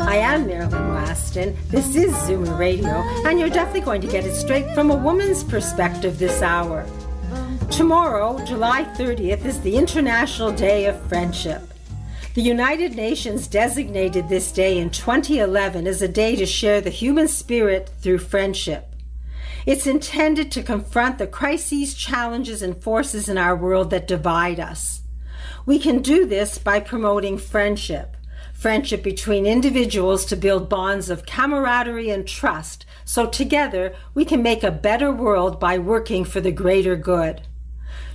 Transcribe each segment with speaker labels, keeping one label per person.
Speaker 1: I am Marilyn Wetston. This is Zoomer Radio, and you're definitely going to get it straight from a woman's perspective this hour. Tomorrow, July 30th, is the International Day of Friendship. The United Nations designated this day in 2011 as a day to share the human spirit through friendship. It's intended to confront the crises, challenges, and forces in our world that divide us. We can do this by promoting friendship friendship between individuals to build bonds of camaraderie and trust, so together we can make a better world by working for the greater good.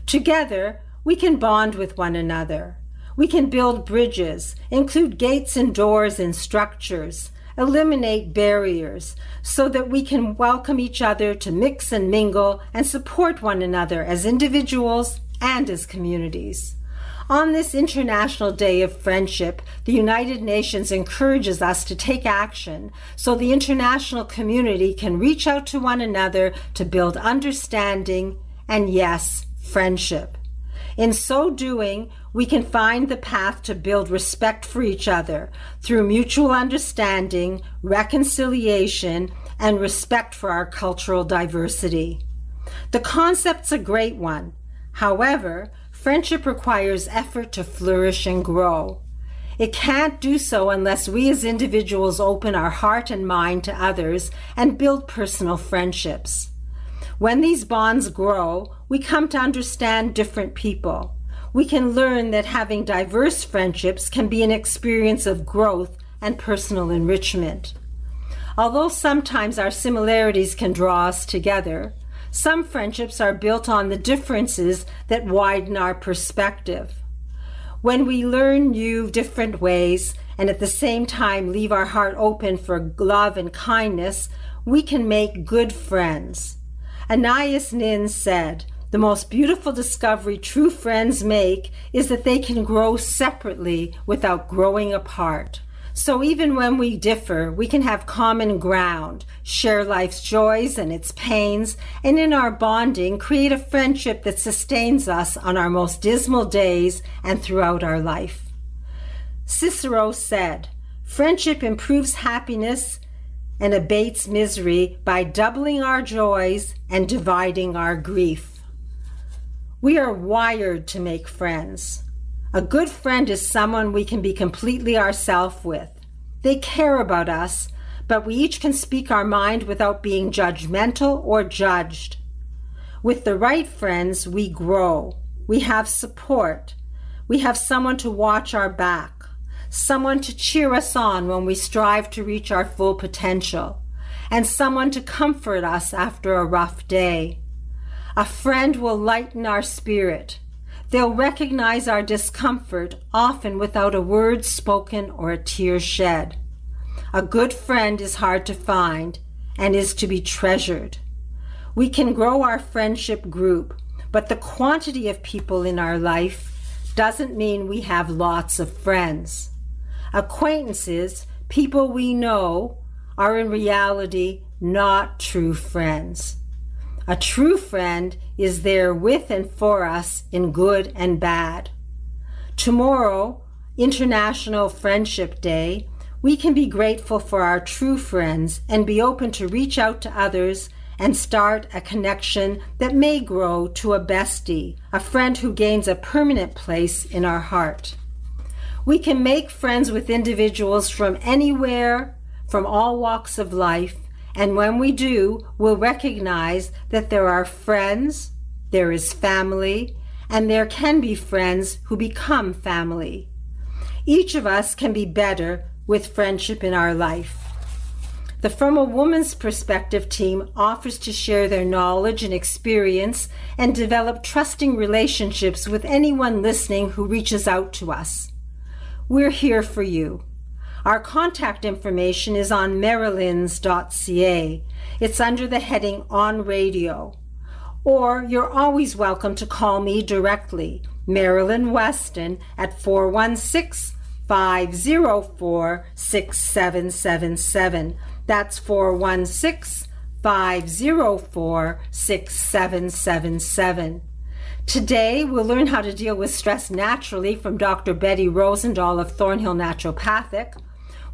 Speaker 1: Together, we can bond with one another. We can build bridges, include gates and doors and structures, eliminate barriers, so that we can welcome each other to mix and mingle and support one another as individuals and as communities. On this International Day of Friendship, the United Nations encourages us to take action so the international community can reach out to one another to build understanding and, yes, friendship. In so doing, we can find the path to build respect for each other through mutual understanding, reconciliation, and respect for our cultural diversity. The concept's a great one. However, Friendship requires effort to flourish and grow. It can't do so unless we as individuals open our heart and mind to others and build personal friendships. When these bonds grow, we come to understand different people. We can learn that having diverse friendships can be an experience of growth and personal enrichment. Although sometimes our similarities can draw us together, some friendships are built on the differences that widen our perspective. When we learn new, different ways and at the same time leave our heart open for love and kindness, we can make good friends. Anais Nin said, The most beautiful discovery true friends make is that they can grow separately without growing apart. So even when we differ, we can have common ground, share life's joys and its pains, and in our bonding, create a friendship that sustains us on our most dismal days and throughout our life. Cicero said, Friendship improves happiness and abates misery by doubling our joys and dividing our grief. We are wired to make friends. A good friend is someone we can be completely ourself with. They care about us, but we each can speak our mind without being judgmental or judged. With the right friends, we grow. We have support. We have someone to watch our back, someone to cheer us on when we strive to reach our full potential, and someone to comfort us after a rough day. A friend will lighten our spirit They'll recognize our discomfort, often without a word spoken or a tear shed. A good friend is hard to find and is to be treasured. We can grow our friendship group, but the quantity of people in our life doesn't mean we have lots of friends. Acquaintances, people we know, are in reality not true friends. A true friend is there with and for us in good and bad. Tomorrow, International Friendship Day, we can be grateful for our true friends and be open to reach out to others and start a connection that may grow to a bestie, a friend who gains a permanent place in our heart. We can make friends with individuals from anywhere, from all walks of life, and when we do, we'll recognize that there are friends, there is family, and there can be friends who become family. Each of us can be better with friendship in our life. The From a Woman's Perspective team offers to share their knowledge and experience and develop trusting relationships with anyone listening who reaches out to us. We're here for you. Our contact information is on marilyns.ca. It's under the heading On Radio. Or you're always welcome to call me directly, Marilyn Wetston, at 416 504 6777. That's 416 504 6777. Today, we'll learn how to deal with stress naturally from Dr. Betty Rozendaal of Thornhill Naturopathic.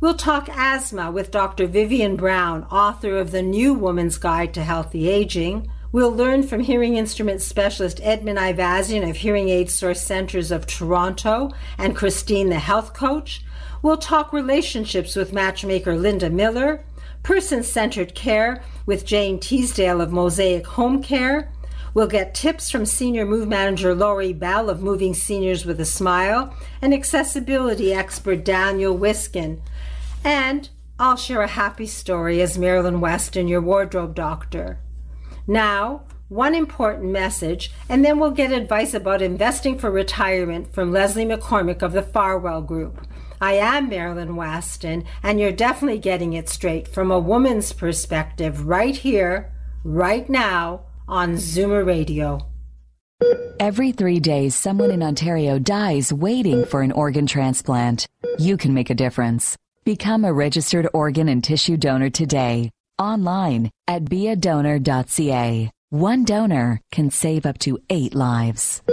Speaker 1: We'll talk asthma with Dr. Vivien Brown, author of The New Woman's Guide to Healthy Aging. We'll learn from hearing instrument specialist Edmond Ayvasyan of Hearing Aid Source Centers of Toronto and Christine, the health coach. We'll talk relationships with matchmaker Linda Miller, person centered care with Jane Teasdale of Mosaic Home Care. We'll get tips from Senior Move Manager Laurie Bell of Moving Seniors with a Smile and accessibility expert Daniel Wiskin. And I'll share a happy story as Marilyn Wetston, your wardrobe doctor. Now, one important message, and then we'll get advice about investing for retirement from Leslie McCormick of the Farwell Group. I am Marilyn Wetston, and you're definitely getting it straight from a woman's perspective right here, right now on Zoomer Radio.
Speaker 2: Every three days, someone in Ontario dies waiting for an organ transplant. You can make a difference. Become a registered organ and tissue donor today online at beadonor.ca. One donor can save up to eight lives.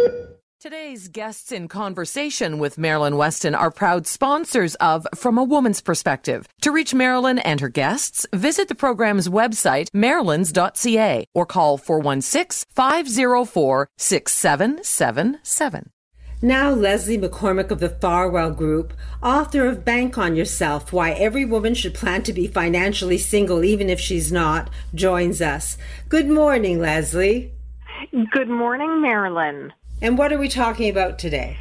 Speaker 3: Today's guests in conversation with Marilyn Wetston are proud sponsors of From a Woman's Perspective. To reach Marilyn and her guests, visit the program's website, marilyns.ca, or call 416 504 6777.
Speaker 1: Now, Leslie McCormick of the Farwell Group, author of Bank on Yourself Why Every Woman Should Plan to Be Financially Single Even If She's Not, joins us. Good morning, Leslie.
Speaker 4: Good morning, Marilyn.
Speaker 1: And what are we talking about today?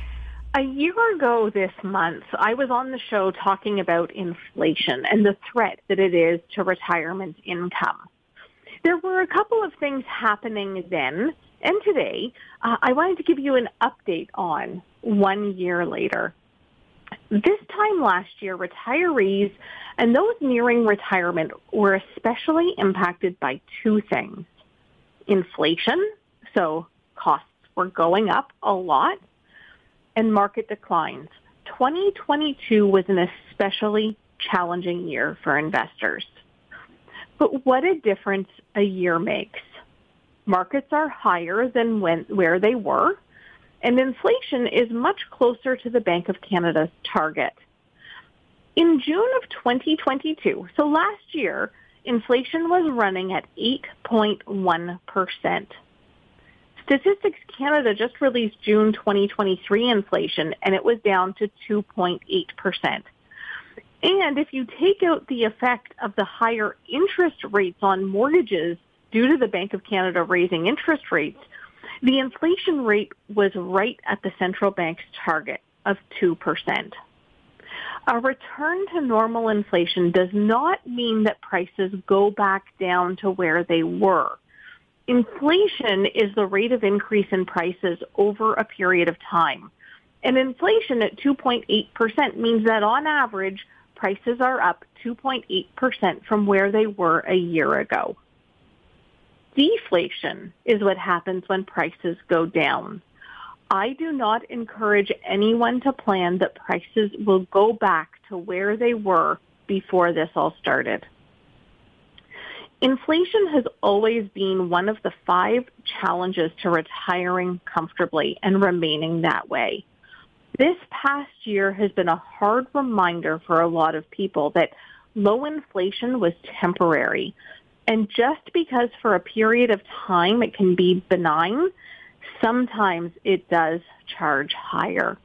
Speaker 4: A year ago this month, I was on the show talking about inflation and the threat that it is to retirement income. There were a couple of things happening then and today, uh, I wanted to give you an update on one year later. This time last year, retirees and those nearing retirement were especially impacted by two things. Inflation, so costs were going up a lot, and market declines. 2022 was an especially challenging year for investors. But what a difference a year makes markets are higher than when, where they were, and inflation is much closer to the Bank of Canada's target. In June of 2022, so last year, inflation was running at 8.1%. Statistics Canada just released June 2023 inflation, and it was down to 2.8%. And if you take out the effect of the higher interest rates on mortgages due to the Bank of Canada raising interest rates, the inflation rate was right at the central bank's target of 2%. A return to normal inflation does not mean that prices go back down to where they were. Inflation is the rate of increase in prices over a period of time. And inflation at 2.8% means that on average, prices are up 2.8% from where they were a year ago. Deflation is what happens when prices go down. I do not encourage anyone to plan that prices will go back to where they were before this all started. Inflation has always been one of the five challenges to retiring comfortably and remaining that way. This past year has been a hard reminder for a lot of people that low inflation was temporary, and just because for a period of time it can be benign, sometimes it does charge higher.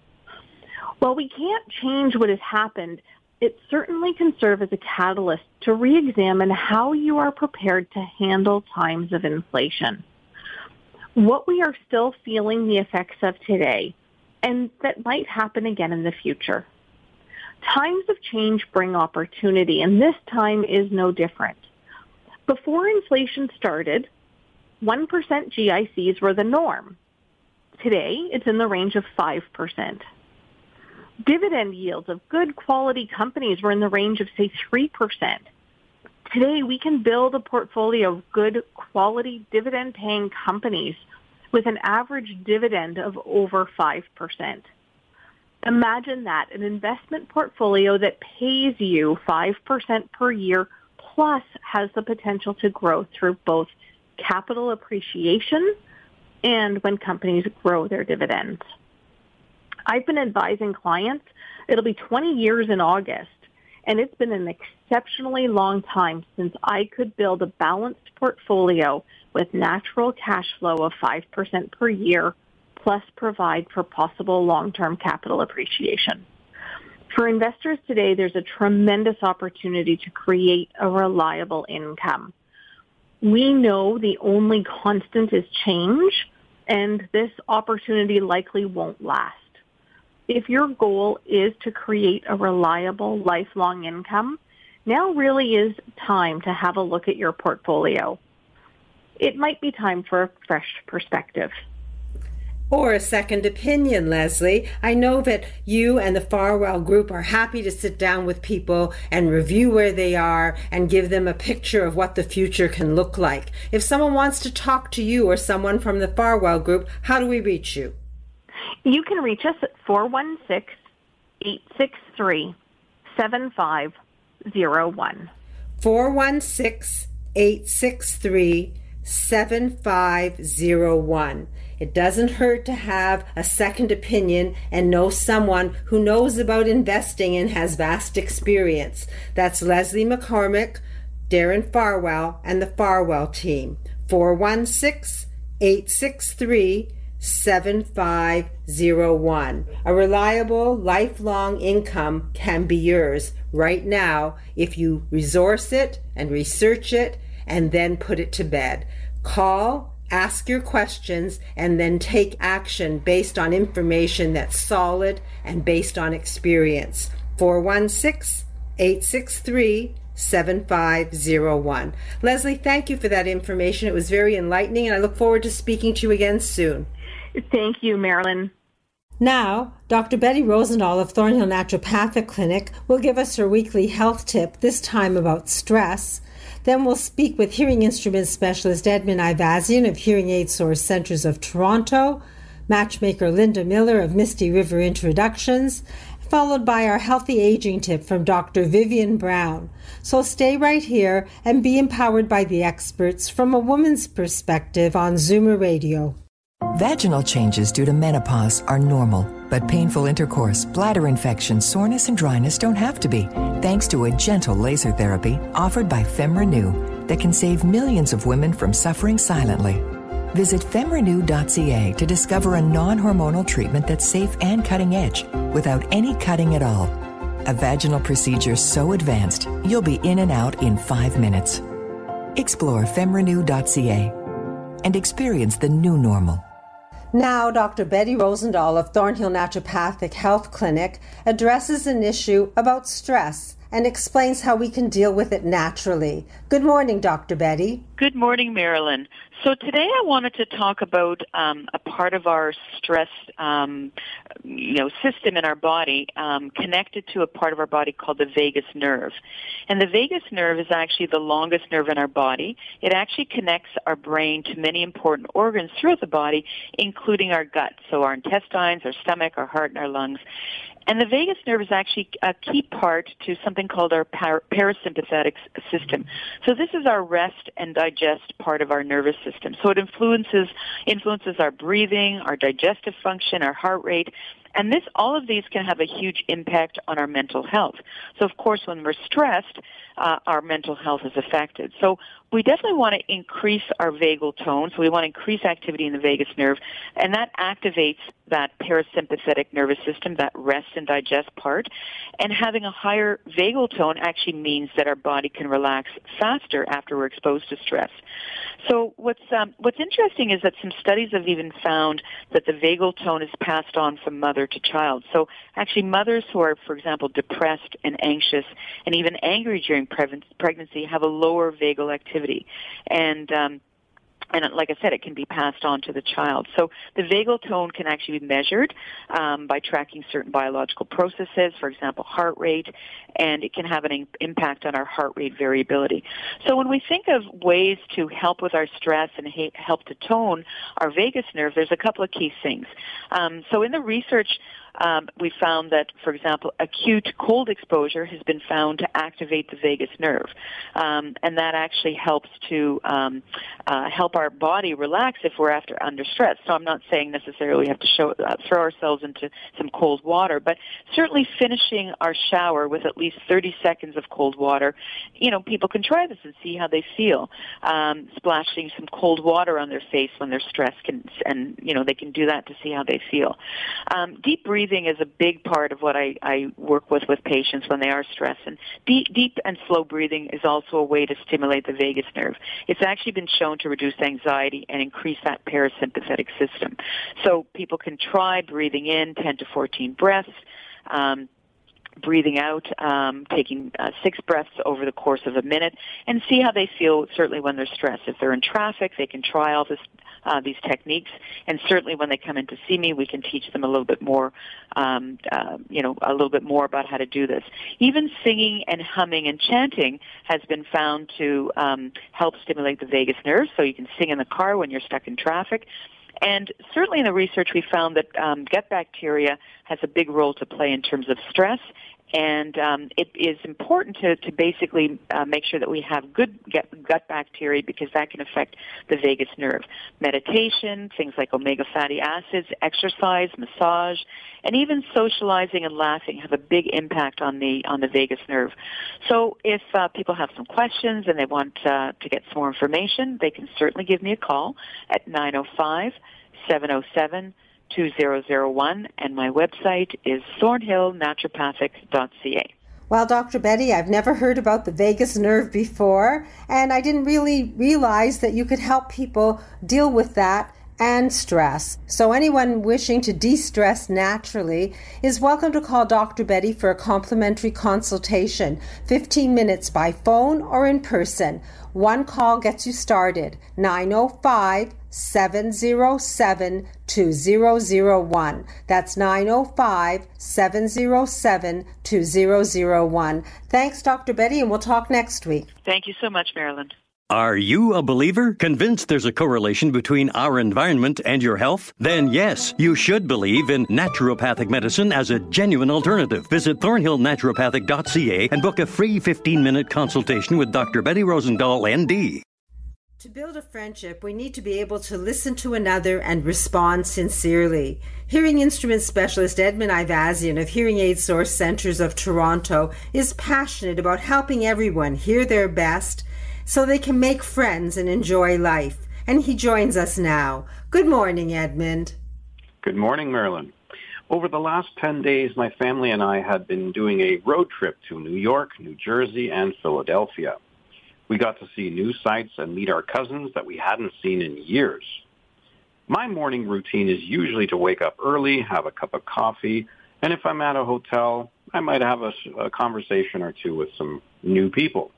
Speaker 4: While we can't change what has happened, it certainly can serve as a catalyst to re-examine how you are prepared to handle times of inflation. What we are still feeling the effects of today, and that might happen again in the future. Times of change bring opportunity, and this time is no different. Before inflation started, 1% GICs were the norm. Today, it's in the range of 5%. Dividend yields of good quality companies were in the range of, say, 3%. Today, we can build a portfolio of good quality dividend paying companies with an average dividend of over 5%. Imagine that, an investment portfolio that pays you 5% per year plus has the potential to grow through both capital appreciation and when companies grow their dividends. I've been advising clients, it'll be 20 years in August, and it's been an exceptionally long time since I could build a balanced portfolio with natural cash flow of 5% per year plus provide for possible long-term capital appreciation. For investors today, there's a tremendous opportunity to create a reliable income. We know the only constant is change, and this opportunity likely won't last. If your goal is to create a reliable lifelong income, now really is time to have a look at your portfolio. It might be time for a fresh perspective
Speaker 1: or a second opinion, Leslie. I know that you and the Farwell Group are happy to sit down with people and review where they are and give them a picture of what the future can look like. If someone wants to talk to you or someone from the Farwell Group, how do we reach you?
Speaker 4: You can reach us at 416 863 7501.
Speaker 1: 416 863 7501. It doesn't hurt to have a second opinion and know someone who knows about investing and has vast experience. That's Leslie McCormick, Darren Farwell, and the Farwell team. 416 863 7501. A reliable, lifelong income can be yours right now if you resource it and research it and then put it to bed. Call ask your questions, and then take action based on information that's solid and based on experience. 416 863 7501. Leslie, thank you for that information. It was very enlightening, and I look forward to speaking to you again soon.
Speaker 4: Thank you, Marilyn.
Speaker 1: Now, Dr. Betty Rozendaal of Thornhill Naturopathic Clinic will give us her weekly health tip, this time about stress. Then we'll speak with hearing instrument specialist Edmond Ayvasyan of Hearing Aid Source Centers of Toronto, matchmaker Linda Miller of Misty River Introductions, followed by our healthy aging tip from Dr. Vivien Brown. So stay right here and be empowered by the experts from a woman's perspective on Zoomer Radio.
Speaker 5: Vaginal changes due to menopause are normal, but painful intercourse, bladder infection, soreness, and dryness don't have to be, thanks to a gentle laser therapy offered by FemRenew that can save millions of women from suffering silently. Visit femrenew.ca to discover a non hormonal treatment that's safe and cutting edge without any cutting at all. A vaginal procedure so advanced, you'll be in and out in five minutes. Explore femrenew.ca and experience the new normal.
Speaker 1: Now, Dr. Betty Rozendaal of Thornhill Naturopathic Health Clinic addresses an issue about stress and explains how we can deal with it naturally. Good morning, Dr. Betty.
Speaker 6: Good morning, Marilyn. So today I wanted to talk about um, a part of our stress, um, you know, system in our body um, connected to a part of our body called the vagus nerve. And the vagus nerve is actually the longest nerve in our body. It actually connects our brain to many important organs throughout the body, including our gut, so our intestines, our stomach, our heart, and our lungs. And the vagus nerve is actually a key part to something called our par- parasympathetic system. So this is our rest and digest part of our nervous system. So it influences influences our breathing, our digestive function, our heart rate, and this, all of these can have a huge impact on our mental health. So of course, when we're stressed, uh, our mental health is affected. So we definitely want to increase our vagal tone. So we want to increase activity in the vagus nerve, and that activates that parasympathetic nervous system, that rest and digest part. And having a higher vagal tone actually means that our body can relax faster after we're exposed to stress. So what's um, what's interesting is that some studies have even found that the vagal tone is passed on from mother to child. So actually, mothers who are, for example, depressed and anxious and even angry during pregnancy have a lower vagal activity, and um, and like I said, it can be passed on to the child. So the vagal tone can actually be measured um, by tracking certain biological processes, for example, heart rate, and it can have an impact on our heart rate variability. So when we think of ways to help with our stress and help to tone our vagus nerve, there's a couple of key things. Um, so in the research, um, we found that, for example, acute cold exposure has been found to activate the vagus nerve, um, and that actually helps to um, uh, help our body relax if we're after under stress. So I'm not saying necessarily we have to show, uh, throw ourselves into some cold water, but certainly finishing our shower with at least 30 seconds of cold water. You know, people can try this and see how they feel. Um, splashing some cold water on their face when they're stressed, can, and you know they can do that to see how they feel. Um, deep breathing breathing is a big part of what I, I work with with patients when they are stressed. And deep, deep and slow breathing is also a way to stimulate the vagus nerve. It's actually been shown to reduce anxiety and increase that parasympathetic system. So people can try breathing in 10 to 14 breaths. Um, breathing out, um, taking uh, six breaths over the course of a minute, and see how they feel. Certainly, when they're stressed, if they're in traffic, they can try all this uh, these techniques. And certainly when they come in to see me, we can teach them a little bit more, um, uh, you know, a little bit more about how to do this. Even singing and humming and chanting has been found to um, help stimulate the vagus nerve. So you can sing in the car when you're stuck in traffic. And certainly in the research, we found that um, gut bacteria has a big role to play in terms of stress and um, it is important to, to basically uh, make sure that we have good gut bacteria because that can affect the vagus nerve. Meditation, things like omega fatty acids, exercise, massage, and even socializing and laughing have a big impact on the on the vagus nerve. So if uh, people have some questions and they want uh, to get some more information, they can certainly give me a call at 905 707 2001, and my website is thornhillnaturopathic.ca.
Speaker 1: Well, Dr. Betty, I've never heard about the vagus nerve before, and I didn't really realize that you could help people deal with that and stress. So, anyone wishing to de stress naturally is welcome to call Dr. Betty for a complimentary consultation, 15 minutes by phone or in person. One call gets you started 905 707 2001. That's 905 707 2001. Thanks, Dr. Betty, and we'll talk next week.
Speaker 6: Thank you so much, Marilyn.
Speaker 7: Are you a believer? Convinced there's a correlation between our environment and your health? Then yes, you should believe in naturopathic medicine as a genuine alternative. Visit thornhillnaturopathic.ca and book a free 15 minute consultation with Dr. Betty Rozendaal, ND.
Speaker 1: To build a friendship, we need to be able to listen to another and respond sincerely. Hearing instrument specialist Edmond Ayvasyan of Hearing Aid Source Centers of Toronto is passionate about helping everyone hear their best so they can make friends and enjoy life. And he joins us now. Good morning, Edmond.
Speaker 8: Good morning, Marilyn. Over the last 10 days, my family and I had been doing a road trip to New York, New Jersey, and Philadelphia. We got to see new sights and meet our cousins that we hadn't seen in years. My morning routine is usually to wake up early, have a cup of coffee, and if I'm at a hotel, I might have a, a conversation or two with some new people.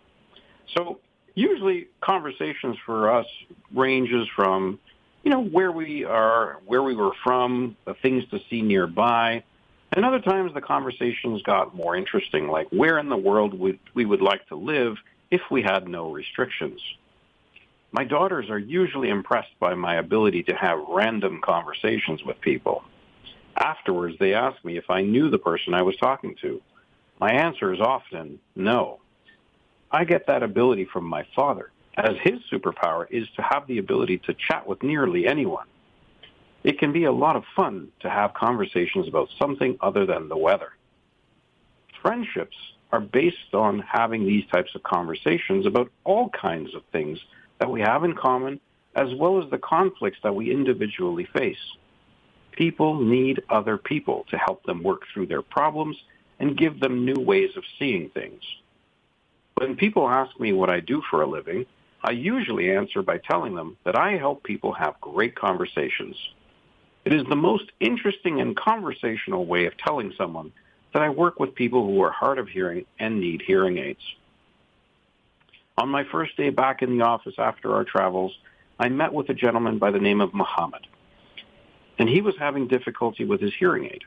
Speaker 8: So usually conversations for us ranges from, you know, where we are, where we were from, the things to see nearby. And other times the conversations got more interesting, like where in the world would we would like to live if we had no restrictions. My daughters are usually impressed by my ability to have random conversations with people. Afterwards, they ask me if I knew the person I was talking to. My answer is often no. I get that ability from my father, as his superpower is to have the ability to chat with nearly anyone. It can be a lot of fun to have conversations about something other than the weather. Friendships are based on having these types of conversations about all kinds of things that we have in common, as well as the conflicts that we individually face. People need other people to help them work through their problems and give them new ways of seeing things. When people ask me what I do for a living, I usually answer by telling them that I help people have great conversations. It is the most interesting and conversational way of telling someone that I work with people who are hard of hearing and need hearing aids. On my first day back in the office after our travels, I met with a gentleman by the name of Muhammad. And he was having difficulty with his hearing aid.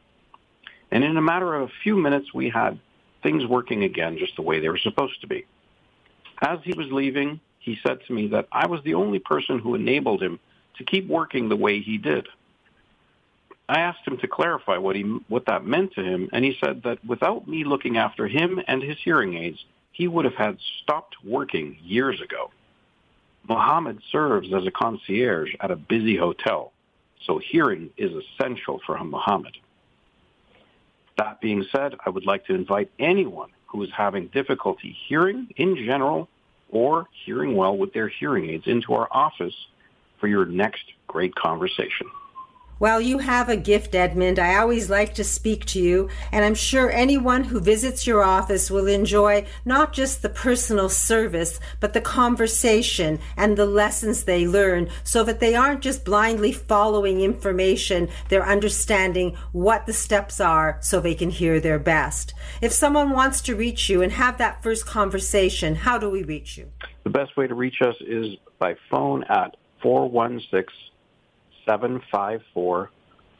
Speaker 8: And in a matter of a few minutes, we had things working again just the way they were supposed to be. As he was leaving, he said to me that I was the only person who enabled him to keep working the way he did. I asked him to clarify what he what that meant to him, and he said that without me looking after him and his hearing aids, he would have had stopped working years ago. Mohammed serves as a concierge at a busy hotel, so hearing is essential for Mohammed. That being said, I would like to invite anyone who is having difficulty hearing in general or hearing well with their hearing aids into our office for your next great conversation.
Speaker 1: Well, you have a gift, Edmond. I always like to speak to you, and I'm sure anyone who visits your office will enjoy not just the personal service, but the conversation and the lessons they learn so that they aren't just blindly following information, they're understanding what the steps are so they can hear their best. If someone wants to reach you and have that first conversation, how do we reach you?
Speaker 8: The best way to reach us is by phone at 416 754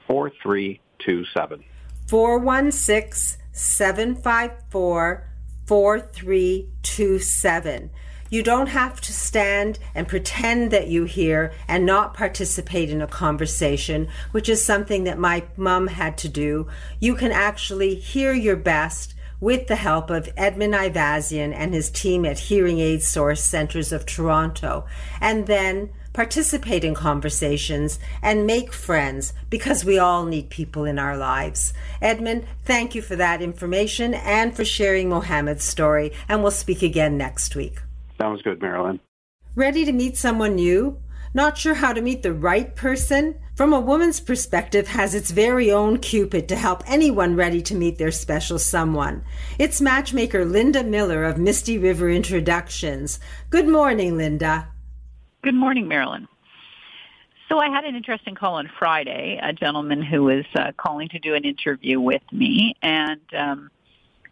Speaker 8: 4327.
Speaker 1: 416 754 4327. You don't have to stand and pretend that you hear and not participate in a conversation, which is something that my mom had to do. You can actually hear your best with the help of Edmond Ayvasyan and his team at Hearing Aid Source Centers of Toronto. And then participate in conversations, and make friends because we all need people in our lives. Edmond, thank you for that information and for sharing Mohammed's story, and we'll speak again next week.
Speaker 8: Sounds good, Marilyn.
Speaker 1: Ready to meet someone new? Not sure how to meet the right person? From a woman's perspective has its very own Cupid to help anyone ready to meet their special someone. It's matchmaker Linda Miller of Misty River Introductions. Good morning, Linda.
Speaker 9: Good morning, Marilyn. So I had an interesting call on Friday. A gentleman who was uh, calling to do an interview with me, and um,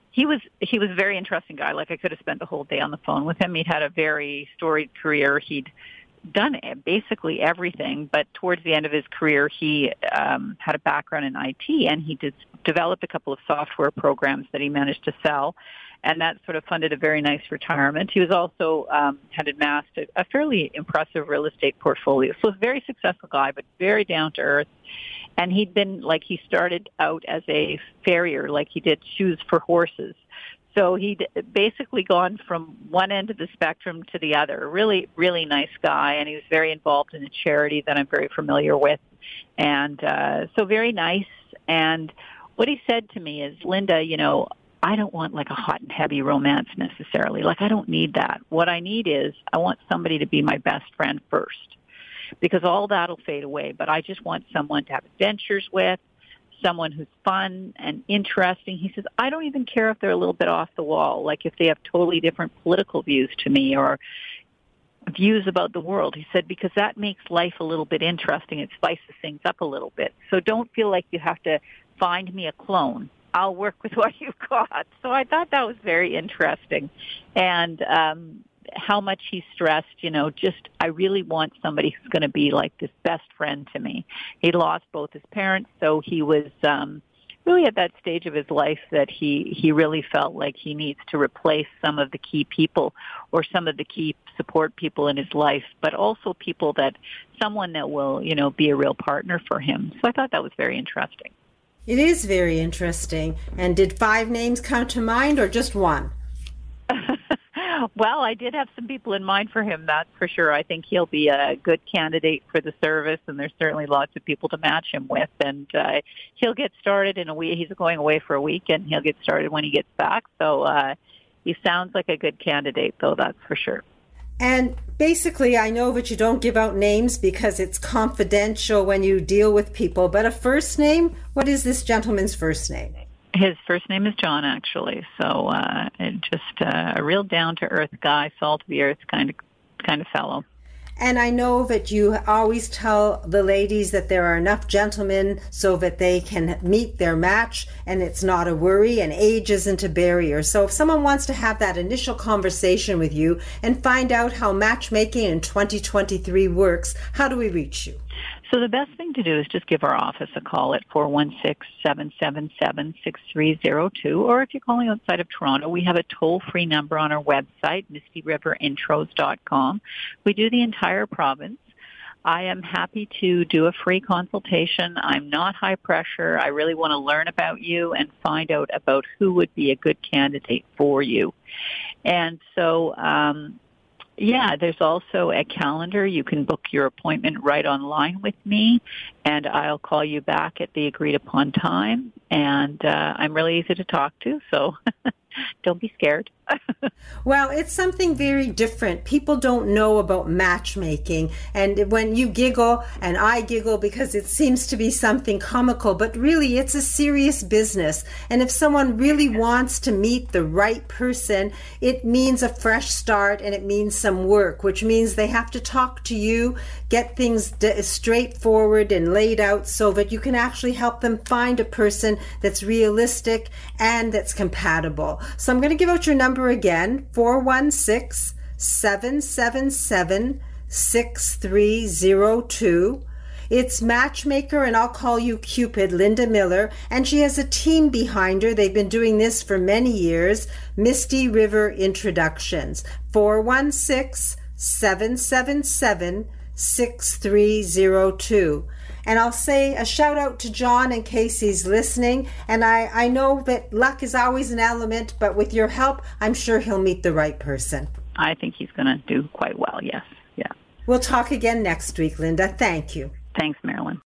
Speaker 9: he was he was a very interesting guy. Like I could have spent the whole day on the phone with him. He'd had a very storied career. He'd done basically everything, but towards the end of his career, he um, had a background in IT, and he did developed a couple of software programs that he managed to sell and that sort of funded a very nice retirement. He was also um, had amassed a, a fairly impressive real estate portfolio. So a very successful guy, but very down to earth. And he'd been like he started out as a farrier, like he did shoes for horses. So he'd basically gone from one end of the spectrum to the other. Really, really nice guy, and he was very involved in a charity that I'm very familiar with, and uh, so very nice. And what he said to me is, Linda, you know, I don't want like a hot and heavy romance necessarily. Like I don't need that. What I need is I want somebody to be my best friend first because all that'll fade away. But I just want someone to have adventures with, someone who's fun and interesting. He says, I don't even care if they're a little bit off the wall, like if they have totally different political views to me or views about the world. He said, because that makes life a little bit interesting. It spices things up a little bit. So don't feel like you have to find me a clone. I'll work with what you've got. So I thought that was very interesting. And um, how much he stressed, you know, just I really want somebody who's going to be like this best friend to me. He lost both his parents, so he was um, really at that stage of his life that he he really felt like he needs to replace some of the key people or some of the key support people in his life, but also people that someone that will, you know, be a real partner for him. So I thought that was very interesting.
Speaker 1: It is very interesting. And did five names come to mind or just one?
Speaker 9: well, I did have some people in mind for him, that's for sure. I think he'll be a good candidate for the service, and there's certainly lots of people to match him with. And uh, he'll get started in a week. He's going away for a week, and he'll get started when he gets back. So uh, he sounds like a good candidate, though, that's for sure.
Speaker 1: And basically, I know that you don't give out names because it's confidential when you deal with people, but a first name, what is this gentleman's first name?
Speaker 9: His first name is John, actually. So uh, just uh, a real down to earth guy, salt of the earth kind of kind of fellow.
Speaker 1: And I know that you always tell the ladies that there are enough gentlemen so that they can meet their match and it's not a worry and age isn't a barrier. So if someone wants to have that initial conversation with you and find out how matchmaking in 2023 works, how do we reach you?
Speaker 9: So the best thing to do is just give our office a call at 416-777-6302 or if you're calling outside of Toronto, we have a toll-free number on our website, mistyriverinTros.com. We do the entire province. I am happy to do a free consultation. I'm not high pressure. I really want to learn about you and find out about who would be a good candidate for you. And so um, yeah, there's also a calendar. You can book your appointment right online with me, and I'll call you back at the agreed upon time. And uh, I'm really easy to talk to, so don't be scared.
Speaker 1: well, it's something very different. People don't know about matchmaking. And when you giggle and I giggle because it seems to be something comical, but really it's a serious business. And if someone really wants to meet the right person, it means a fresh start and it means some work, which means they have to talk to you, get things d- straightforward and laid out so that you can actually help them find a person that's realistic and that's compatible. So I'm going to give out your number again 416 777 6302. It's matchmaker, and I'll call you Cupid, Linda Miller, and she has a team behind her. They've been doing this for many years. Misty River Introductions, 416 777 6302. And I'll say a shout out to John in case he's listening. And I, I know that luck is always an element, but with your help, I'm sure he'll meet the right person.
Speaker 9: I think he's going to do quite well, yes. Yeah.
Speaker 1: We'll talk again next week, Linda. Thank you.
Speaker 9: Thanks, Marilyn.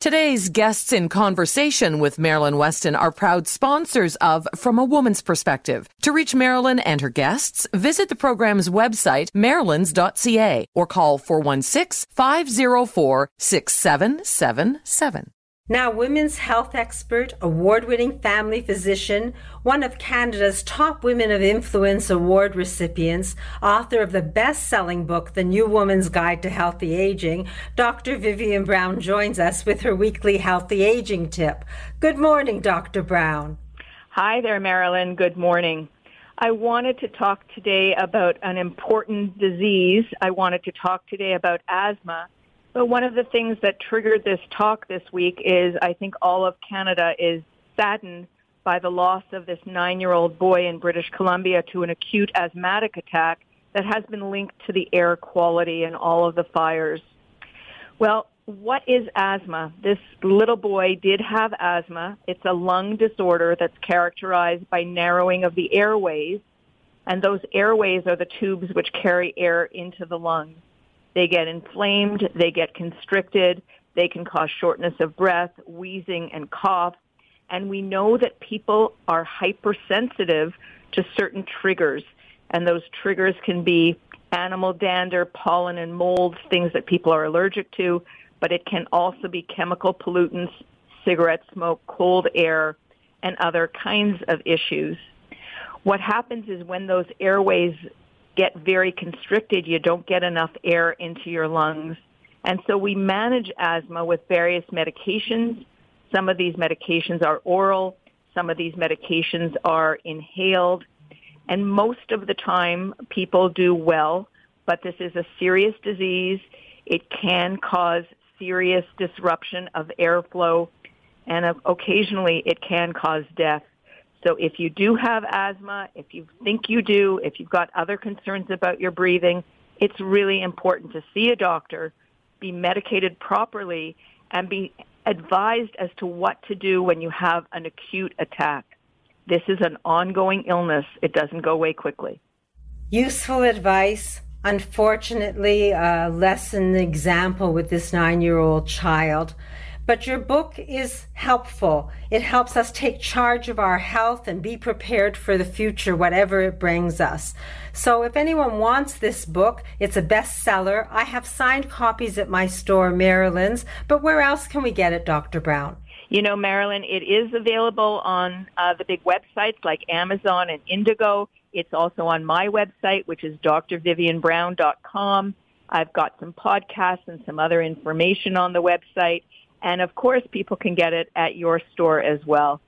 Speaker 3: Today's guests in conversation with Marilyn Wetston are proud sponsors of From a Woman's Perspective. To reach Marilyn and her guests, visit the program's website, marilyns.ca, or call 416 504 6777.
Speaker 1: Now, women's health expert, award winning family physician, one of Canada's top Women of Influence Award recipients, author of the best selling book, The New Woman's Guide to Healthy Aging, Dr. Vivien Brown joins us with her weekly healthy aging tip. Good morning, Dr. Brown.
Speaker 10: Hi there, Marilyn. Good morning. I wanted to talk today about an important disease. I wanted to talk today about asthma but one of the things that triggered this talk this week is I think all of Canada is saddened by the loss of this nine-year-old boy in British Columbia to an acute asthmatic attack that has been linked to the air quality and all of the fires. Well, what is asthma? This little boy did have asthma. It's a lung disorder that's characterized by narrowing of the airways, and those airways are the tubes which carry air into the lungs. They get inflamed, they get constricted, they can cause shortness of breath, wheezing, and cough. And we know that people are hypersensitive to certain triggers. And those triggers can be animal dander, pollen and molds, things that people are allergic to, but it can also be chemical pollutants, cigarette smoke, cold air, and other kinds of issues. What happens is when those airways get very constricted, you don't get enough air into your lungs. And so we manage asthma with various medications. Some of these medications are oral. Some of these medications are inhaled. And most of the time people do well, but this is a serious disease. It can cause serious disruption of airflow and uh, occasionally it can cause death. So if you do have asthma, if you think you do, if you've got other concerns about your breathing, it's really important to see a doctor, be medicated properly, and be advised as to what to do when you have an acute attack. This is an ongoing illness. It doesn't go away quickly.
Speaker 1: Useful advice. Unfortunately, uh, less an example with this nine year old child. But your book is helpful. It helps us take charge of our health and be prepared for the future, whatever it brings us. So if anyone wants this book, it's a bestseller. I have signed copies at my store, Marilyn's, but where else can we get it, Dr. Brown?
Speaker 10: You know, Marilyn, it is available on uh, the big websites like Amazon and Indigo. It's also on my website, which is drvivienbrown.com. I've got some podcasts and some other information on the website. And of course, people can get it at your store as well.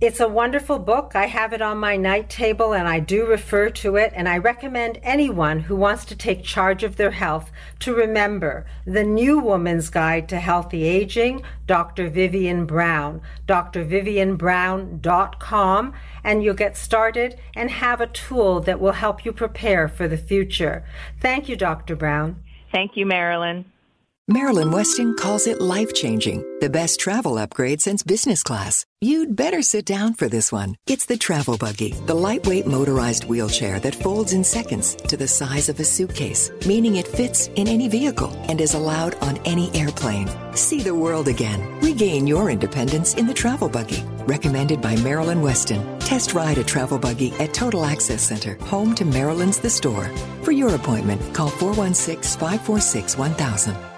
Speaker 1: It's a wonderful book. I have it on my night table and I do refer to it. And I recommend anyone who wants to take charge of their health to remember The New Woman's Guide to Healthy Aging, Dr. Vivien Brown, drvivienbrown.com, and you'll get started and have a tool that will help you prepare for the future. Thank you, Dr. Brown.
Speaker 10: Thank you, Marilyn.
Speaker 5: Marilyn Wetston calls it life changing, the best travel upgrade since business class. You'd better sit down for this one. It's the Travel Buggy, the lightweight motorized wheelchair that folds in seconds to the size of a suitcase, meaning it fits in any vehicle and is allowed on any airplane. See the world again. Regain your independence in the Travel Buggy. Recommended by Marilyn Wetston. Test ride a Travel Buggy at Total Access Center, home to Marilyn's The Store. For your appointment, call 416 546 1000.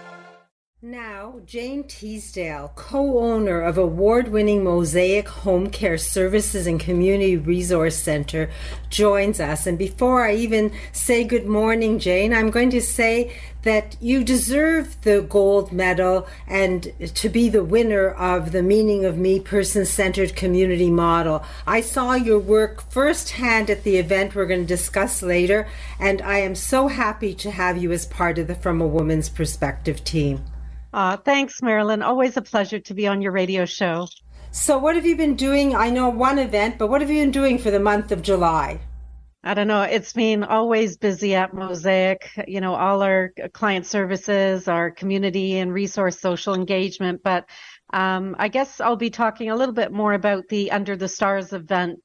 Speaker 1: Now, Jane Teasdale, co owner of award winning Mosaic Home Care Services and Community Resource Center, joins us. And before I even say good morning, Jane, I'm going to say that you deserve the gold medal and to be the winner of the Meaning of Me person centered community model. I saw your work firsthand at the event we're going to discuss later, and I am so happy to have you as part of the From a Woman's Perspective team.
Speaker 11: Uh, thanks, Marilyn. Always a pleasure to be on your radio show.
Speaker 1: So, what have you been doing? I know one event, but what have you been doing for the month of July?
Speaker 11: I don't know. It's been always busy at Mosaic. You know, all our client services, our community and resource social engagement. But um, I guess I'll be talking a little bit more about the Under the Stars event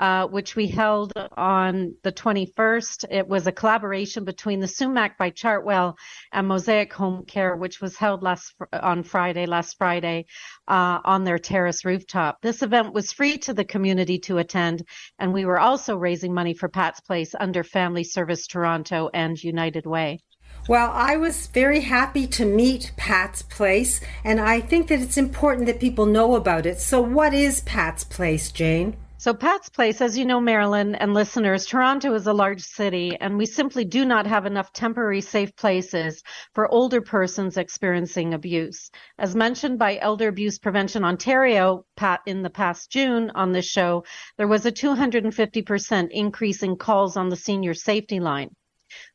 Speaker 11: uh, which we held on the 21st. It was a collaboration between the Sumach by Chartwell and Mosaic Home Care, which was held last on Friday, last Friday, uh, on their terrace rooftop. This event was free to the community to attend, and we were also raising money for Pat's Place under Family Service Toronto and United Way.
Speaker 1: Well, I was very happy to meet Pat's Place, and I think that it's important that people know about it. So, what is Pat's Place, Jane?
Speaker 11: So, Pat's Place, as you know, Marilyn and listeners, Toronto is a large city, and we simply do not have enough temporary safe places for older persons experiencing abuse. As mentioned by Elder Abuse Prevention Ontario, Pat, in the past June on this show, there was a 250% increase in calls on the senior safety line.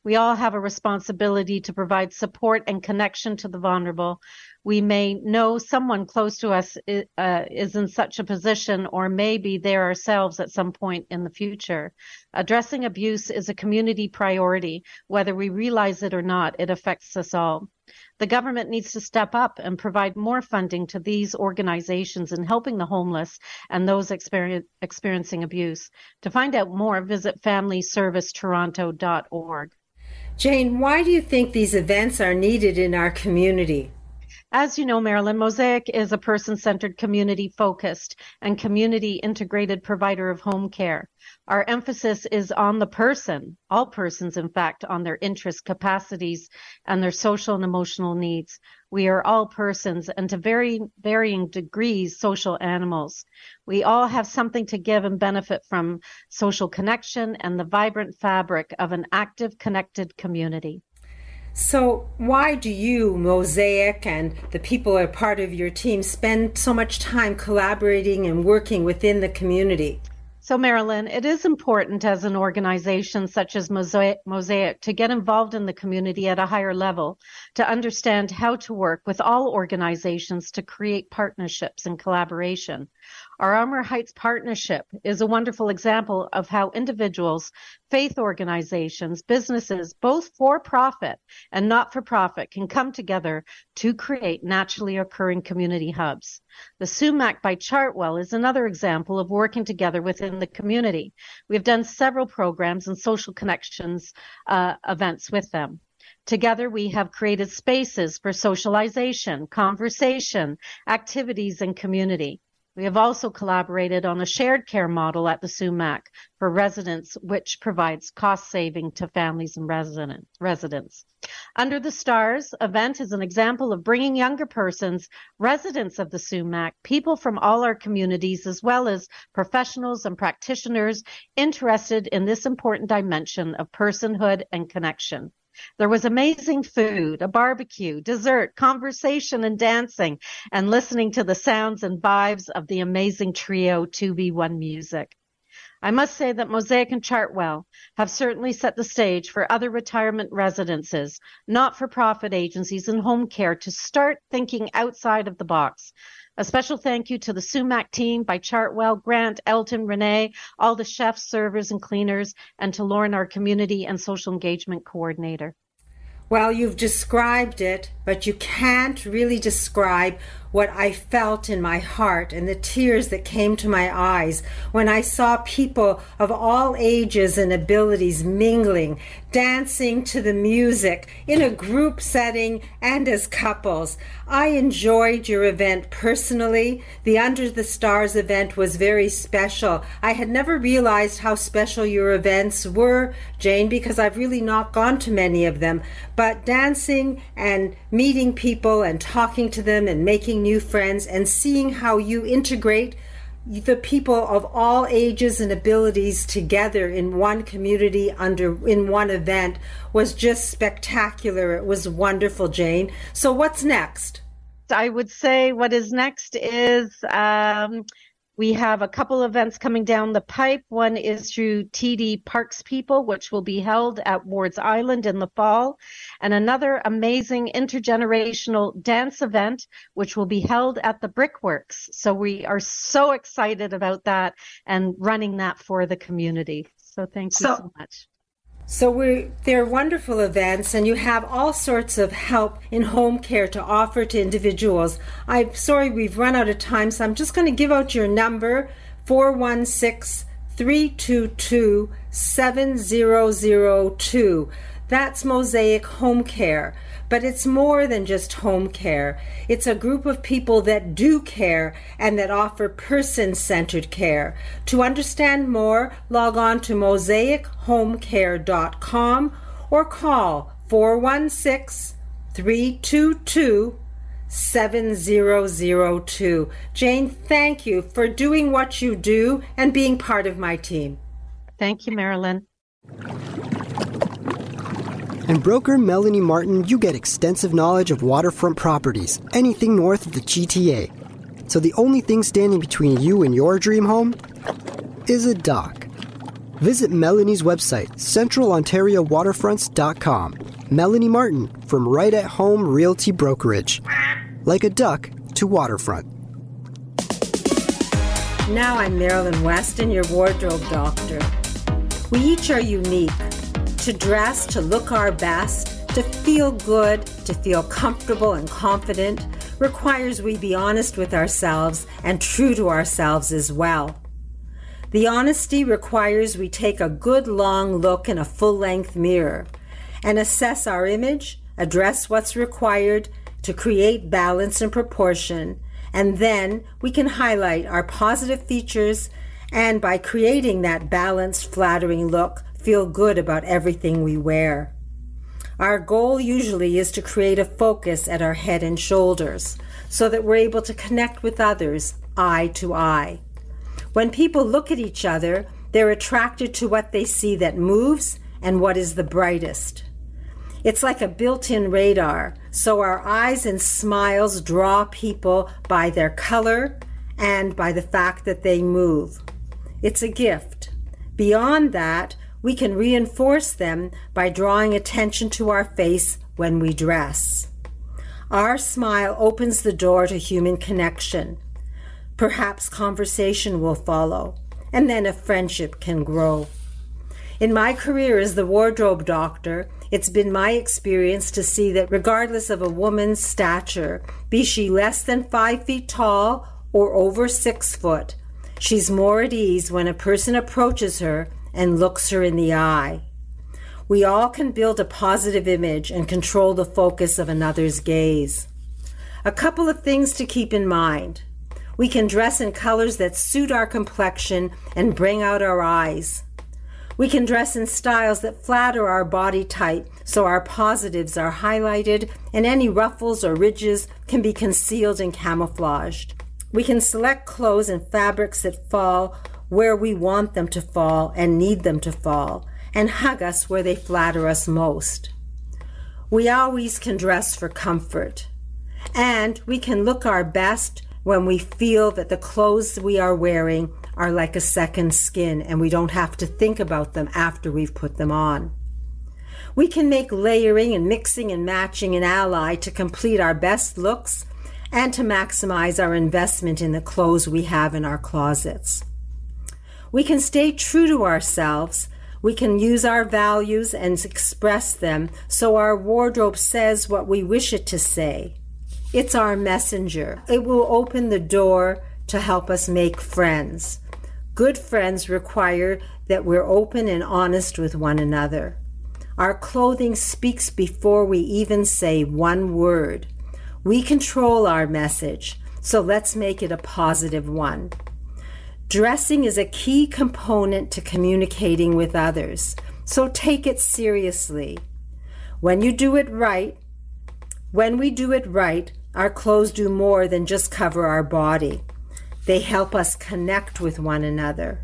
Speaker 11: We all have a responsibility to provide support and connection to the vulnerable. We may know someone close to us uh, is in such a position or may be there ourselves at some point in the future. Addressing abuse is a community priority. Whether we realize it or not, it affects us all. The government needs to step up and provide more funding to these organizations in helping the homeless and those experiencing abuse. To find out more, visit FamilyServiceToronto.org.
Speaker 1: Jane, why do you think these events are needed in our community?
Speaker 11: As you know, Marilyn, Mosaic is a person centered, community focused, and community integrated provider of home care. Our emphasis is on the person, all persons, in fact, on their interests, capacities, and their social and emotional needs. We are all persons and to very varying degrees social animals. We all have something to give and benefit from social connection and the vibrant fabric of an active, connected community.
Speaker 1: So, why do you, Mosaic, and the people are part of your team spend so much time collaborating and working within the community?
Speaker 11: So, Marilyn, it is important as an organization such as Mosaic, to get involved in the community at a higher level, to understand how to work with all organizations to create partnerships and collaboration. Our Armour Heights partnership is a wonderful example of how individuals, faith organizations, businesses, both for profit and not for profit, can come together to create naturally occurring community hubs. The Sumach by Chartwell is another example of working together within the community. We've done several programs and social connections uh, events with them. Together, we have created spaces for socialization, conversation, activities, and community. We have also collaborated on a shared care model at the Sumach for residents, which provides cost saving to families and resident, residents. Under the Stars event is an example of bringing younger persons, residents of the Sumach, people from all our communities, as well as professionals and practitioners interested in this important dimension of personhood and connection. There was amazing food, a barbecue, dessert, conversation, and dancing, and listening to the sounds and vibes of the amazing trio 2B1 music. I must say that Mosaic and Chartwell have certainly set the stage for other retirement residences, not for profit agencies, and home care to start thinking outside of the box. A special thank you to the Sumach team by Chartwell, Grant, Elton, Renee, all the chefs, servers, and cleaners, and to Lauren, our community and social engagement coordinator.
Speaker 1: Well, you've described it, but you can't really describe what I felt in my heart and the tears that came to my eyes when I saw people of all ages and abilities mingling, dancing to the music in a group setting and as couples. I enjoyed your event personally. The Under the Stars event was very special. I had never realized how special your events were, Jane, because I've really not gone to many of them. But dancing and meeting people and talking to them and making new friends and seeing how you integrate the people of all ages and abilities together in one community under in one event was just spectacular. It was wonderful, Jane. So what's next?
Speaker 11: I would say what is next is um, we have a couple events coming down the pipe. One is through TD Parks People, which will be held at Wards Island in the fall, and another amazing intergenerational dance event, which will be held at the Brickworks. So we are so excited about that and running that for the community. So thank you so, so much.
Speaker 1: So we they're wonderful events and you have all sorts of help in home care to offer to individuals. I'm sorry we've run out of time, so I'm just going to give out your number 416 322 7002. That's Mosaic Home Care. But it's more than just home care. It's a group of people that do care and that offer person centered care. To understand more, log on to mosaichomecare.com or call 416 322 7002. Jane, thank you for doing what you do and being part of my team.
Speaker 11: Thank you, Marilyn.
Speaker 12: And broker Melanie Martyn, you get extensive knowledge of waterfront properties, anything north of the GTA. So the only thing standing between you and your dream home is a dock. Visit Melanie's website, centralontariowaterfronts.com. Melanie Martyn from Right at Home Realty Brokerage. Like a duck to waterfront.
Speaker 1: Now I'm Marilyn Wetston, your wardrobe doctor. We each are unique to dress, to look our best, to feel good, to feel comfortable and confident requires we be honest with ourselves and true to ourselves as well. The honesty requires we take a good long look in a full length mirror and assess our image, address what's required to create balance and proportion, and then we can highlight our positive features and by creating that balanced, flattering look, feel good about everything we wear. Our goal usually is to create a focus at our head and shoulders so that we're able to connect with others eye to eye. When people look at each other, they're attracted to what they see that moves and what is the brightest. It's like a built in radar, so our eyes and smiles draw people by their color and by the fact that they move. It's a gift. Beyond that, we can reinforce them by drawing attention to our face when we dress. Our smile opens the door to human connection. Perhaps conversation will follow, and then a friendship can grow. In my career as the wardrobe doctor, it's been my experience to see that regardless of a woman's stature, be she less than five feet tall or over six foot, she's more at ease when a person approaches her and looks her in the eye. We all can build a positive image and control the focus of another's gaze. A couple of things to keep in mind. We can dress in colors that suit our complexion and bring out our eyes. We can dress in styles that flatter our body type so our positives are highlighted and any ruffles or ridges can be concealed and camouflaged. We can select clothes and fabrics that fall where we want them to fall and need them to fall, and hug us where they flatter us most. We always can dress for comfort, and we can look our best when we feel that the clothes we are wearing are like a second skin and we don't have to think about them after we've put them on. We can make layering and mixing and matching an ally to complete our best looks and to maximize our investment in the clothes we have in our closets. We can stay true to ourselves. We can use our values and express them so our wardrobe says what we wish it to say. It's our messenger. It will open the door to help us make friends. Good friends require that we're open and honest with one another. Our clothing speaks before we even say one word. We control our message, so let's make it a positive one. Dressing is a key component to communicating with others, so take it seriously. When you do it right, when we do it right, our clothes do more than just cover our body. They help us connect with one another.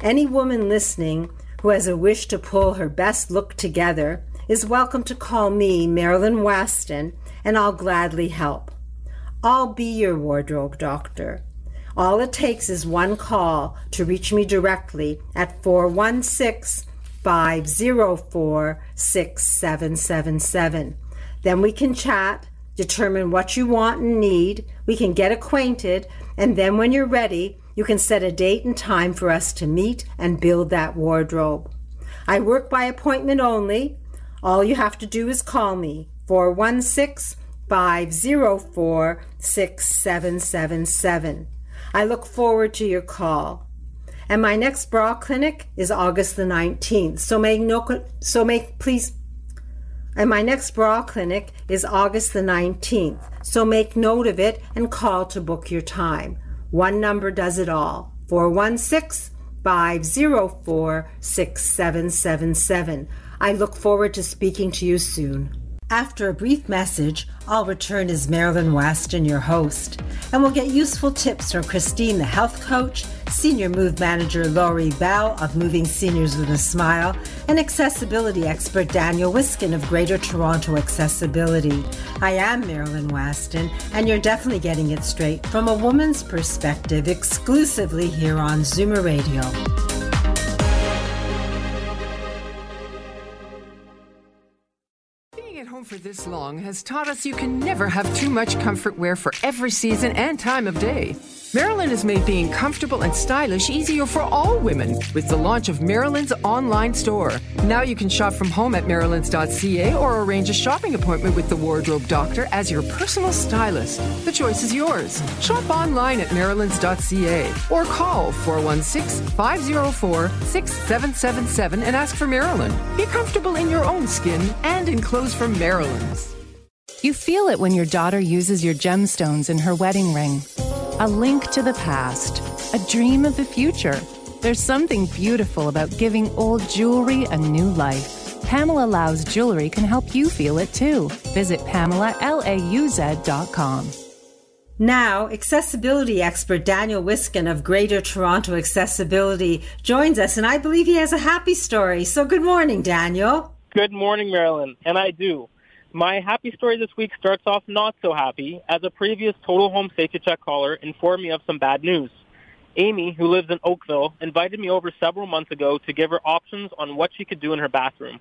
Speaker 1: Any woman listening who has a wish to pull her best look together is welcome to call me, Marilyn Wetston, and I'll gladly help. I'll be your wardrobe doctor. All it takes is one call to reach me directly at 416 504 6777. Then we can chat, determine what you want and need, we can get acquainted, and then when you're ready, you can set a date and time for us to meet and build that wardrobe. I work by appointment only. All you have to do is call me 416 504 6777. I look forward to your call. And my next bra clinic is August the 19th. So make no so make please and my next bra clinic is August the 19th. So make note of it and call to book your time. One number does it all 416 504 6777. I look forward to speaking to you soon. After a brief message, I'll return as Marilyn Wetston, your host, and we'll get useful tips from Christine, the health coach, Senior Move Manager Laurie Bell of Moving Seniors with a Smile, and accessibility expert Daniel Wiskin of Greater Toronto Accessibility. I am Marilyn Wetston, and you're definitely getting it straight from a woman's perspective exclusively here on Zoomer Radio.
Speaker 13: For this long has taught us you can never have too much comfort wear for every season and time of day. Marilyn has made being comfortable and stylish easier for all women with the launch of Marilyn's online store. Now you can shop from home at marilyns.ca or arrange a shopping appointment with the wardrobe doctor as your personal stylist. The choice is yours. Shop online at marilyns.ca or call 416 504 6777 and ask for Marilyn. Be comfortable in your own skin and in clothes from Marilyn's.
Speaker 14: You feel it when your daughter uses your gemstones in her wedding ring a link to the past, a dream of the future. There's something beautiful about giving old jewelry a new life. Pamela Lauz Jewelry can help you feel it too. Visit PamelaLauz.com.
Speaker 1: Now, accessibility expert Daniel Wiskin of Greater Toronto Accessibility joins us, and I believe he has a happy story. So, good morning, Daniel.
Speaker 15: Good morning, Marilyn. And I do. My happy story this week starts off not so happy, as a previous Total Home Safety Check caller informed me of some bad news. Amy, who lives in Oakville, invited me over several months ago to give her options on what she could do in her bathroom.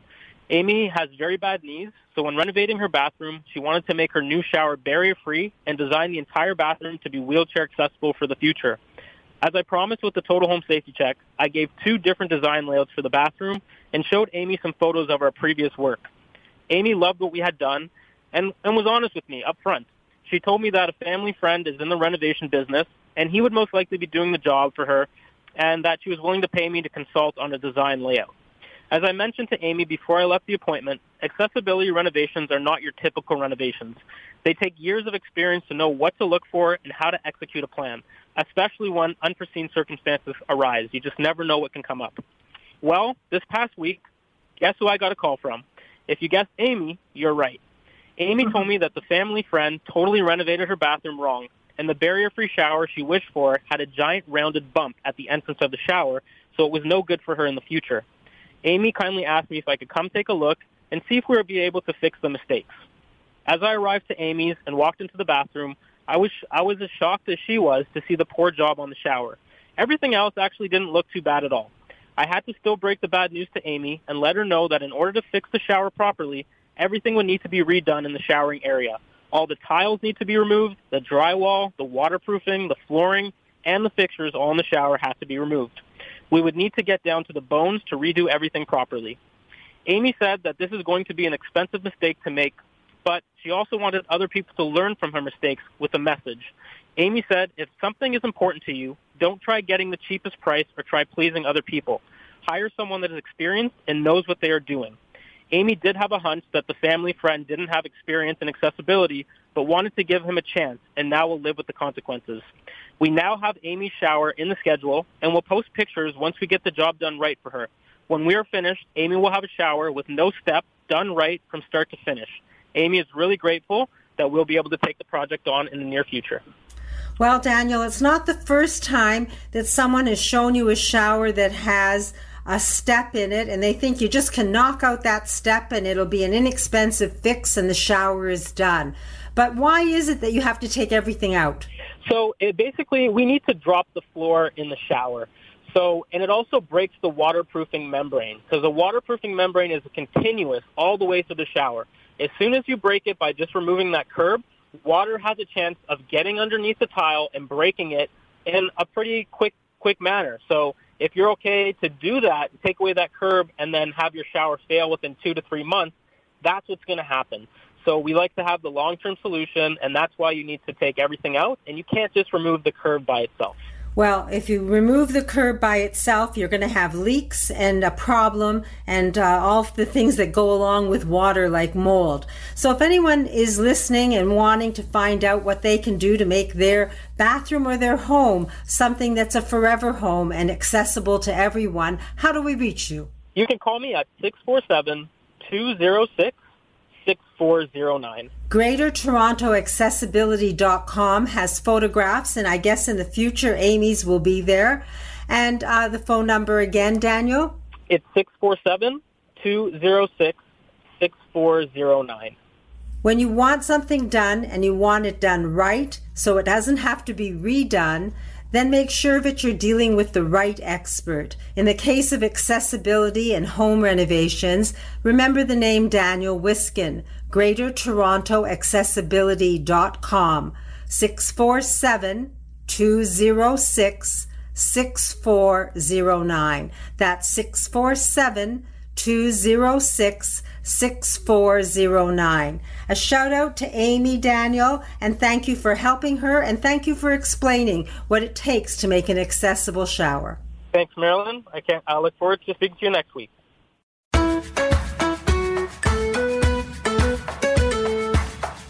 Speaker 15: Amy has very bad knees, so when renovating her bathroom, she wanted to make her new shower barrier-free and design the entire bathroom to be wheelchair accessible for the future. As I promised with the Total Home Safety Check, I gave two different design layouts for the bathroom and showed Amy some photos of our previous work. Amy loved what we had done and, and was honest with me up front. She told me that a family friend is in the renovation business and he would most likely be doing the job for her and that she was willing to pay me to consult on a design layout. As I mentioned to Amy before I left the appointment, accessibility renovations are not your typical renovations. They take years of experience to know what to look for and how to execute a plan, especially when unforeseen circumstances arise. You just never know what can come up. Well, this past week, guess who I got a call from? If you guessed Amy, you're right. Amy told me that the family friend totally renovated her bathroom wrong, and the barrier-free shower she wished for had a giant rounded bump at the entrance of the shower, so it was no good for her in the future. Amy kindly asked me if I could come take a look and see if we would be able to fix the mistakes. As I arrived to Amy's and walked into the bathroom, I was I was as shocked as she was to see the poor job on the shower. Everything else actually didn't look too bad at all. I had to still break the bad news to Amy and let her know that in order to fix the shower properly, everything would need to be redone in the showering area. All the tiles need to be removed, the drywall, the waterproofing, the flooring, and the fixtures all in the shower have to be removed. We would need to get down to the bones to redo everything properly. Amy said that this is going to be an expensive mistake to make, but she also wanted other people to learn from her mistakes with a message. Amy said, if something is important to you, don't try getting the cheapest price or try pleasing other people. Hire someone that is experienced and knows what they are doing. Amy did have a hunch that the family friend didn't have experience in accessibility, but wanted to give him a chance and now will live with the consequences. We now have Amy's shower in the schedule, and we'll post pictures once we get the job done right for her. When we are finished, Amy will have a shower with no step, done right from start to finish. Amy is really grateful that we'll be able to take the project on in the near future.
Speaker 1: Well, Daniel, it's not the first time that someone has shown you a shower that has a step in it and they think you just can knock out that step and it'll be an inexpensive fix and the shower is done. But why is it that you have to take everything out?
Speaker 15: So it basically, we need to drop the floor in the shower. So, and it also breaks the waterproofing membrane because the waterproofing membrane is continuous all the way through the shower. As soon as you break it by just removing that curb, water has a chance of getting underneath the tile and breaking it in a pretty quick, quick manner. So if you're okay to do that, take away that curb and then have your shower fail within two to three months, that's what's going to happen. So we like to have the long-term solution, and that's why you need to take everything out, and you can't just remove the curb by itself.
Speaker 1: Well, if you remove the curb by itself, you're going to have leaks and a problem and uh, all the things that go along with water like mold. So if anyone is listening and wanting to find out what they can do to make their bathroom or their home something that's a forever home and accessible to everyone, how do we reach you?
Speaker 15: You can call me at 647 206 6409.
Speaker 1: GreaterTorontoAccessibility.com has photographs, and I guess in the future, Amy's will be there. And uh, the phone number again, Daniel?
Speaker 15: It's 647 206 6409.
Speaker 1: When you want something done and you want it done right, so it doesn't have to be redone, then make sure that you're dealing with the right expert. In the case of accessibility and home renovations, remember the name Daniel Wiskin, Greater Toronto Accessibility.com, 647 206 6409. That's 647 206 6409. A shout out to Amy Daniel and thank you for helping her and thank you for explaining what it takes to make an accessible shower.
Speaker 15: Thanks, Marilyn. I can't. I look forward to speaking to you next week.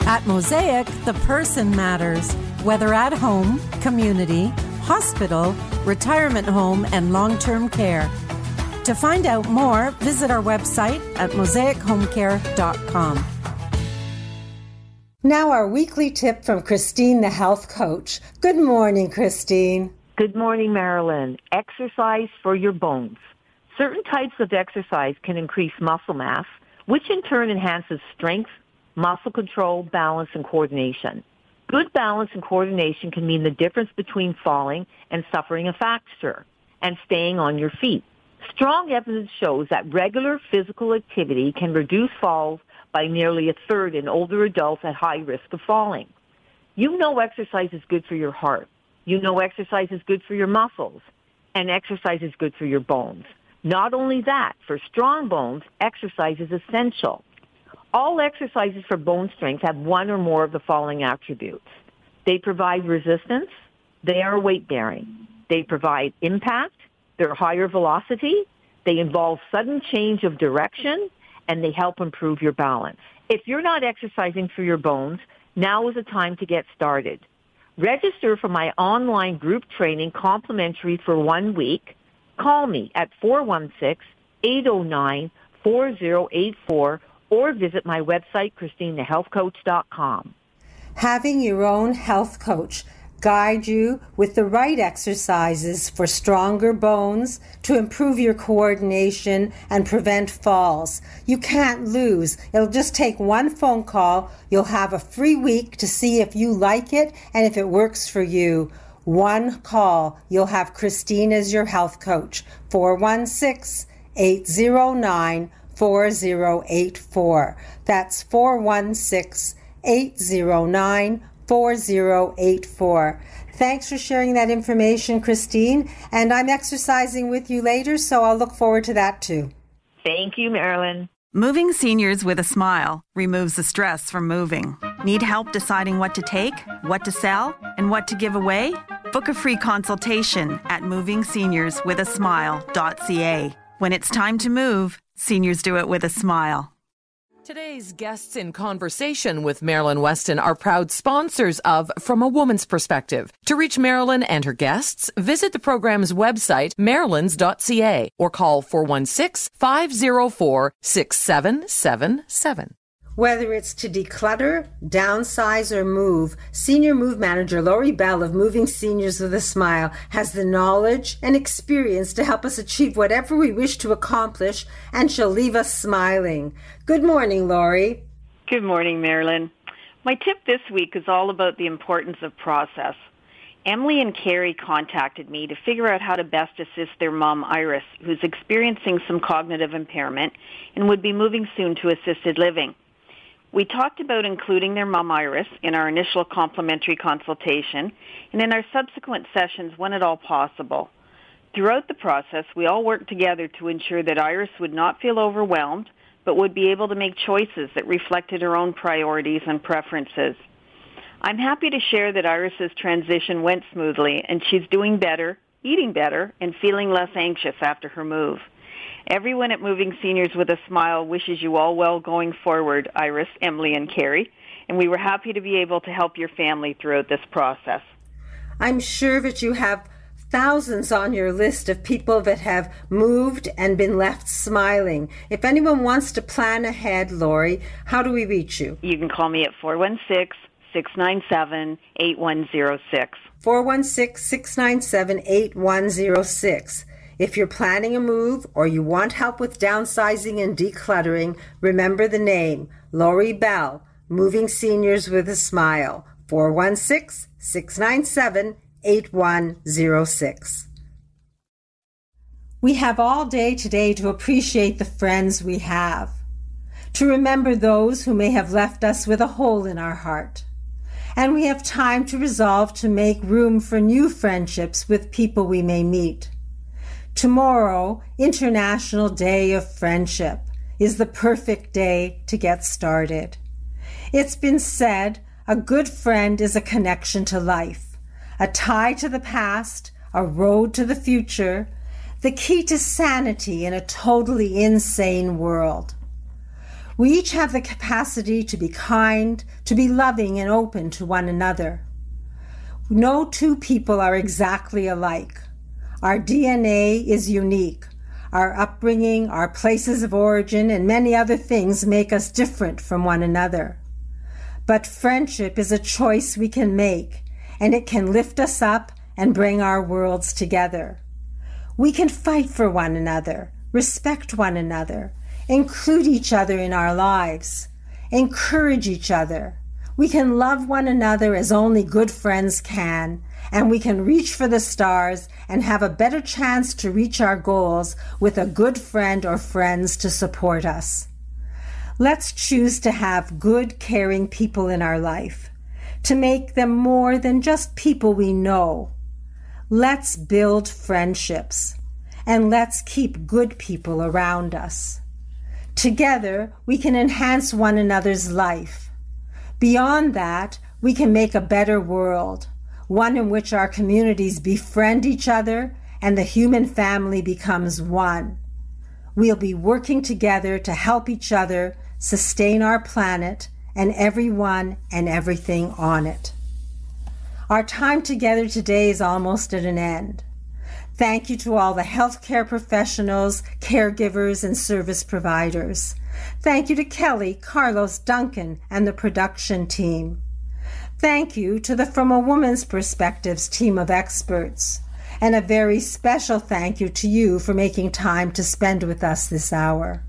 Speaker 16: At Mosaic, the person matters. Whether at home, community, hospital, retirement home, and long term care. To find out more, visit our website at mosaichomecare.com.
Speaker 1: Now, our weekly tip from Christine, the health coach. Good morning, Christine.
Speaker 17: Good morning, Marilyn. Exercise for your bones. Certain types of exercise can increase muscle mass, which in turn enhances strength, muscle control, balance, and coordination. Good balance and coordination can mean the difference between falling and suffering a fracture and staying on your feet. Strong evidence shows that regular physical activity can reduce falls by nearly a third in older adults at high risk of falling. You know exercise is good for your heart. You know exercise is good for your muscles. And exercise is good for your bones. Not only that, for strong bones, exercise is essential. All exercises for bone strength have one or more of the following attributes. They provide resistance. They are weight bearing. They provide impact. They're higher velocity. They involve sudden change of direction and they help improve your balance. If you're not exercising for your bones, now is the time to get started. Register for my online group training complimentary for one week. Call me at 416-809-4084 or visit my website, ChristinaHealthCoach.com.
Speaker 1: Having your own health coach guide you with the right exercises for stronger bones to improve your coordination and prevent falls. You can't lose. It'll just take one phone call. You'll have a free week to see if you like it and if it works for you. One call. You'll have Christine as your health coach. 416 809 4084. That's 416 809 4084. Thanks for sharing that information, Christine. And I'm exercising with you later, so I'll look forward to that too.
Speaker 17: Thank you, Marilyn.
Speaker 18: Moving seniors with a smile removes the stress from moving. Need help deciding what to take, what to sell, and what to give away? Book a free consultation at movingseniorswithasmile.ca. When it's time to move, seniors do it with a smile.
Speaker 3: Today's guests in conversation with Marilyn Wetston are proud sponsors of From a Woman's Perspective. To reach Marilyn and her guests, visit the program's website, marilyns.ca, or call 416 504 6777.
Speaker 1: Whether it's to declutter, downsize, or move, Senior Move Manager Laurie Bell of Moving Seniors with a Smile has the knowledge and experience to help us achieve whatever we wish to accomplish, and she'll leave us smiling. Good morning, Laurie.
Speaker 10: Good morning, Marilyn. My tip this week is all about the importance of process. Emily and Carrie contacted me to figure out how to best assist their mom, Iris, who's experiencing some cognitive impairment and would be moving soon to assisted living. We talked about including their mom Iris in our initial complimentary consultation and in our subsequent sessions when at all possible. Throughout the process, we all worked together to ensure that Iris would not feel overwhelmed, but would be able to make choices that reflected her own priorities and preferences. I'm happy to share that Iris's transition went smoothly and she's doing better, eating better, and feeling less anxious after her move. Everyone at Moving Seniors with a Smile wishes you all well going forward, Iris, Emily, and Carrie, and we were happy to be able to help your family throughout this process.
Speaker 1: I'm sure that you have thousands on your list of people that have moved and been left smiling. If anyone wants to plan ahead, Laurie, how do we reach you?
Speaker 10: You can call me at 416 697 8106.
Speaker 1: 416 697 8106. If you're planning a move or you want help with downsizing and decluttering, remember the name Laurie Bell, Moving Seniors with a Smile, 416 697 8106. We have all day today to appreciate the friends we have, to remember those who may have left us with a hole in our heart. And we have time to resolve to make room for new friendships with people we may meet. Tomorrow, International Day of Friendship, is the perfect day to get started. It's been said a good friend is a connection to life, a tie to the past, a road to the future, the key to sanity in a totally insane world. We each have the capacity to be kind, to be loving and open to one another. No two people are exactly alike. Our DNA is unique. Our upbringing, our places of origin, and many other things make us different from one another. But friendship is a choice we can make, and it can lift us up and bring our worlds together. We can fight for one another, respect one another, include each other in our lives, encourage each other. We can love one another as only good friends can, and we can reach for the stars and have a better chance to reach our goals with a good friend or friends to support us. Let's choose to have good, caring people in our life, to make them more than just people we know. Let's build friendships, and let's keep good people around us. Together, we can enhance one another's life. Beyond that, we can make a better world one in which our communities befriend each other and the human family becomes one. We'll be working together to help each other sustain our planet and everyone and everything on it. Our time together today is almost at an end. Thank you to all the healthcare professionals, caregivers, and service providers. Thank you to Kelly, Carlos, Duncan, and the production team. Thank you to the From a Woman's Perspectives team of experts. And a very special thank you to you for making time to spend with us this hour.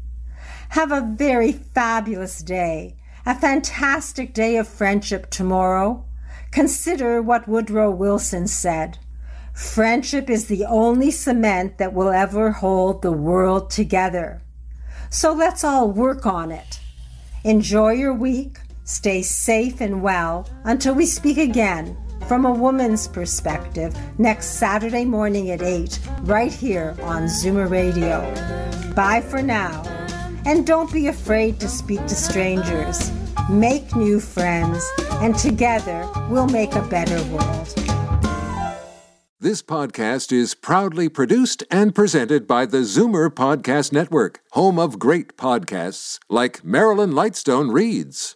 Speaker 1: Have a very fabulous day, a fantastic day of friendship tomorrow. Consider what Woodrow Wilson said. Friendship is the only cement that will ever hold the world together. So let's all work on it. Enjoy your week, stay safe and well until we speak again from a woman's perspective next Saturday morning at 8, right here on Zoomer Radio. Bye for now. And don't be afraid to speak to strangers. Make new friends, and together we'll make a better world.
Speaker 19: This podcast is proudly produced and presented by the Zoomer Podcast Network, home of great podcasts like Marilyn Lightstone Reads,